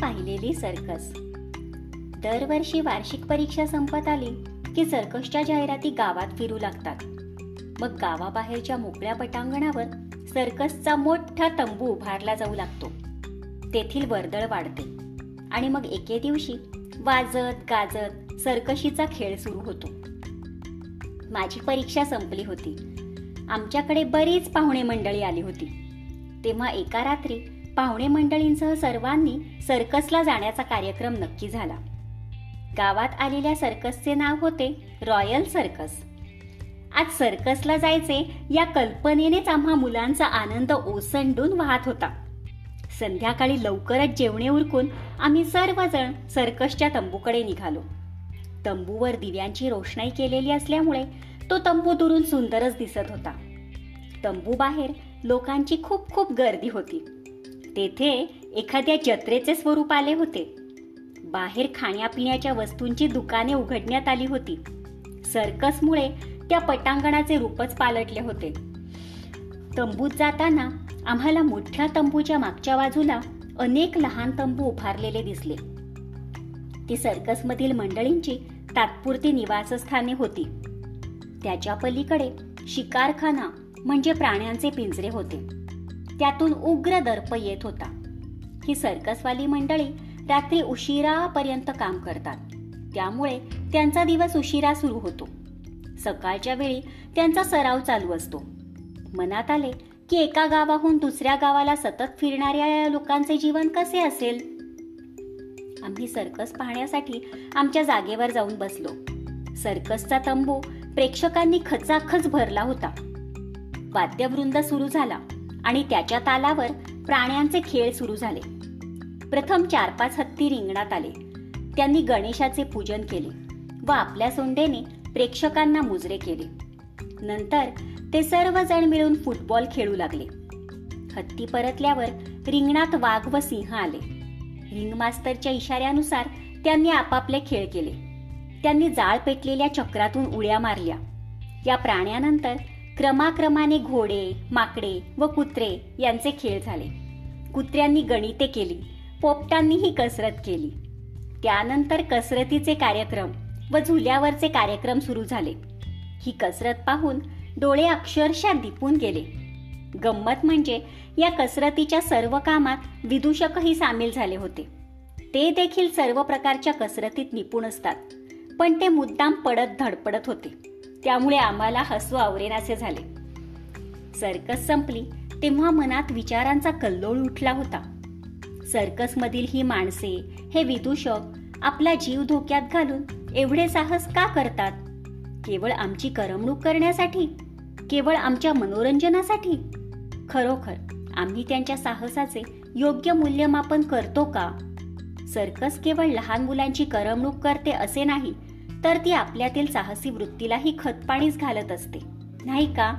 पाहिलेली सर्कस. दरवर्षी वार्षिक परीक्षा संपत आली की सर्कसच्या जाहिराती गावात फिरू लागतात. मग गावाबाहेरच्या मोकळ्या पटांगणावर सर्कसचा मोठा तंबू उभारला जाऊ लागतो. तेथील वर्दळ वाढते आणि मग एके दिवशी वाजत गाजत सर्कशीचा खेळ सुरू होतो. माझी परीक्षा संपली होती. आमच्याकडे बरीच पाहुणे मंडळी आली होती. तेव्हा एका रात्री पाहुणे मंडळींसह सर्वांनी सर्कसला जाण्याचा कार्यक्रम नक्की झाला. गावात आलेल्या सर्कसचे नाव होते रॉयल सर्कस. आज सर्कसला जायचे या कल्पनेनेच आम्हा मुलांचा आनंद ओसंडून वाहत होता. संध्याकाळी लवकरच जेवणे उरकून आम्ही सर्वजण सर्कसच्या तंबूकडे निघालो. तंबूवर दिव्यांची रोषणाई केलेली असल्यामुळे तो तंबू दुरून सुंदरच दिसत होता. तंबू बाहेर लोकांची खूप खूप गर्दी होती. तेथे एखाद्या जत्रेचे स्वरूप आले होते. बाहेर खाण्यापिण्याच्या वस्तूंची दुकाने उघडण्यात आली होती. सर्कसमुळे त्या पटांगणाचे रूपच पालटले होते. तंबूत जाताना आम्हाला मोठ्या तंबूच्या मागच्या बाजूला अनेक लहान तंबू उभारलेले दिसले. ती सर्कसमधील मंडळींची तात्पुरती निवासस्थाने होती. त्याच्या पलीकडे शिकारखाना म्हणजे प्राण्यांचे पिंजरे होते. त्यातून उग्र दर्प येत होता. ही सर्कसवाली मंडळी रात्री उशिरापर्यंत काम करतात. त्यामुळे त्यांचा दिवस उशिरा सुरू होतो. सकाळच्या वेळी त्यांचा सराव चालू असतो. मनात आले की एका गावाहून दुसऱ्या गावाला सतत फिरणाऱ्या लोकांचे जीवन कसे असेल? आम्ही सर्कस पाहण्यासाठी आमच्या जागेवर जाऊन बसलो. सर्कसचा तंबू प्रेक्षकांनी खचाखच भरला होता. वाद्यवृंद सुरू झाला. आणि त्याच्या तालावर प्राण्यांचे खेळ सुरू झाले. प्रथम चार पाच हत्ती रिंगणात आले. त्यांनी गणेशाचे पूजन केले व आपल्या सोंडेने प्रेक्षकांना मुजरे केले. नंतर ते सर्वजण मिळून फुटबॉल खेळू लागले. हत्ती परतल्यावर रिंगणात वाघ व सिंह आले. रिंग मास्तरच्या इशाऱ्यानुसार त्यांनी आपापले खेळ केले. त्यांनी जाळ पेटलेल्या चक्रातून उड्या मारल्या. या प्राण्यानंतर क्रमाक्रमाने घोडे माकडे व कुत्रे यांचे खेळ झाले. कुत्र्यांनी गणिते केली पोपटांनीही कसरत केली. त्यानंतर कसरतीचे कार्यक्रम व झुल्यावरचे कार्यक्रम सुरू झाले. ही कसरत पाहून डोळे अक्षरशः दिपून गेले. गंमत म्हणजे या कसरतीच्या सर्व कामात विदूषकही सामील झाले होते. ते देखील सर्व प्रकारच्या कसरतीत निपुण असतात पण ते मुद्दाम पडत धडपडत होते. त्यामुळे आम्हाला हसू आवरेनासे झाले. सर्कस संपली तेव्हा मनात विचारांचा कल्लोळ उठला होता. सर्कसमधील ही माणसे हे विदूषक आपला जीव धोक्यात घालून एवढे साहस का करतात? केवळ आमची करमणूक करण्यासाठी? केवळ आमच्या मनोरंजनासाठी? खरोखर आम्ही त्यांच्या साहसाचे योग्य मूल्यमापन करतो का? सर्कस केवळ लहान मुलांची करमणूक करते असे नाही तर ती आपल्यातील साहसी वृत्तीलाही खतपाणीच घालत असते. नाही का?